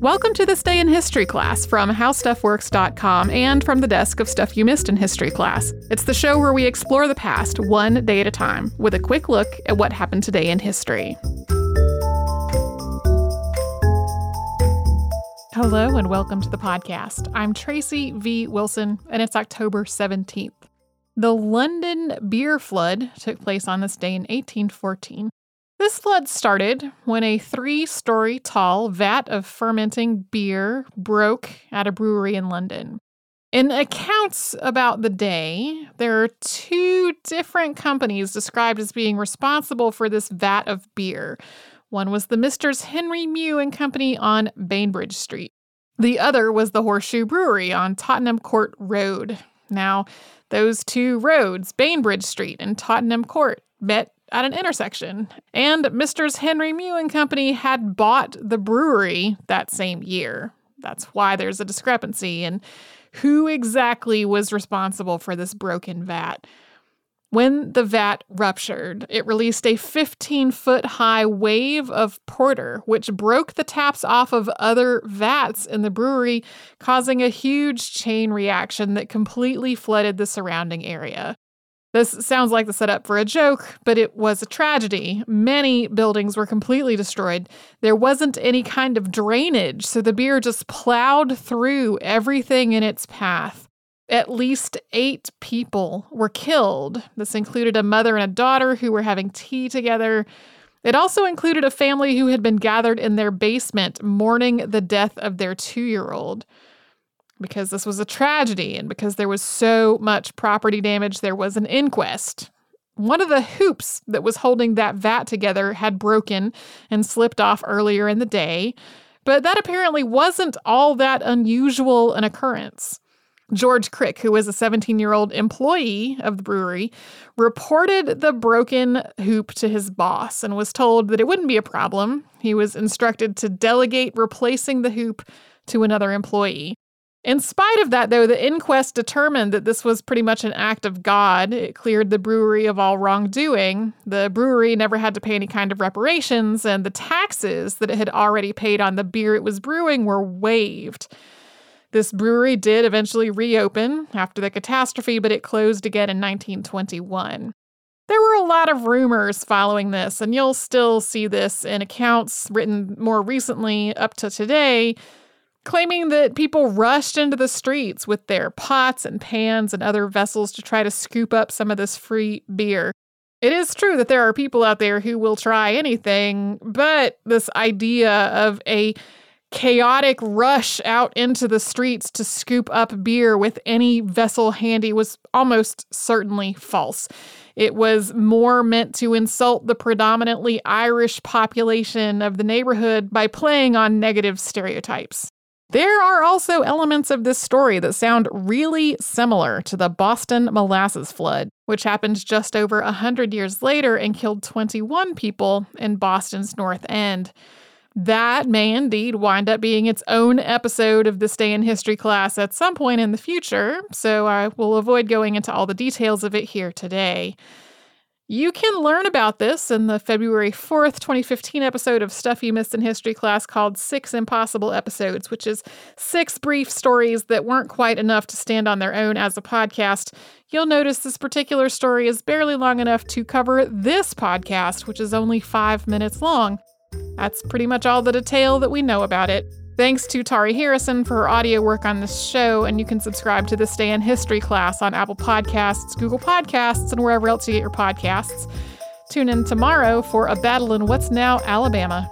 Welcome to this day in history class from howstuffworks.com and from the desk of Stuff You Missed in History class. It's the show where we explore the past one day at a time with a quick look at what happened today in history. Hello and welcome to the podcast. I'm Tracy V. Wilson and it's October 17th. The London beer flood took place on this day in 1814. This flood started when a three story tall vat of fermenting beer broke at a brewery in London. In accounts about the day, there are two different companies described as being responsible for this vat of beer. One was the Misters Henry Meux and Company on Bainbridge Street. The other was the Horseshoe Brewery on Tottenham Court Road. Now, those two roads, Bainbridge Street and Tottenham Court, met at an intersection. And Misters Henry Meux and Company had bought the brewery that same year. That's why there's a discrepancy in who exactly was responsible for this broken vat. When the vat ruptured, it released a 15 foot high wave of porter, which broke the taps off of other vats in the brewery, causing a huge chain reaction that completely flooded the surrounding area. This sounds like the setup for a joke, but it was a tragedy. Many buildings were completely destroyed. There wasn't any kind of drainage, so the beer just plowed through everything in its path. At least eight people were killed. This included a mother and a daughter who were having tea together. It also included a family who had been gathered in their basement mourning the death of their two year old because this was a tragedy and because there was so much property damage, there was an inquest. One of the hoops that was holding that vat together had broken and slipped off earlier in the day, but that apparently wasn't all that unusual an occurrence. George Crick, who was a 17 year old employee of the brewery, reported the broken hoop to his boss and was told that it wouldn't be a problem. He was instructed to delegate replacing the hoop to another employee. In spite of that, though, the inquest determined that this was pretty much an act of God. It cleared the brewery of all wrongdoing. The brewery never had to pay any kind of reparations, and the taxes that it had already paid on the beer it was brewing were waived. This brewery did eventually reopen after the catastrophe, but it closed again in 1921. There were a lot of rumors following this, and you'll still see this in accounts written more recently up to today claiming that people rushed into the streets with their pots and pans and other vessels to try to scoop up some of this free beer. It is true that there are people out there who will try anything, but this idea of a chaotic rush out into the streets to scoop up beer with any vessel handy was almost certainly false. It was more meant to insult the predominantly Irish population of the neighborhood by playing on negative stereotypes. There are also elements of this story that sound really similar to the Boston molasses flood, which happened just over 100 years later and killed 21 people in Boston's North End. That may indeed wind up being its own episode of This Day in History class at some point in the future, so I will avoid going into all the details of it here today. You can learn about this in the February 4th, 2015 episode of Stuff You Missed in History class called Six Impossible Episodes, which is six brief stories that weren't quite enough to stand on their own as a podcast. You'll notice this particular story is barely long enough to cover this podcast, which is only five minutes long. That's pretty much all the detail that we know about it. Thanks to Tari Harrison for her audio work on this show, and you can subscribe to This Day in History class on Apple Podcasts, Google Podcasts, and wherever else you get your podcasts. Tune in tomorrow for a battle in what's now Alabama.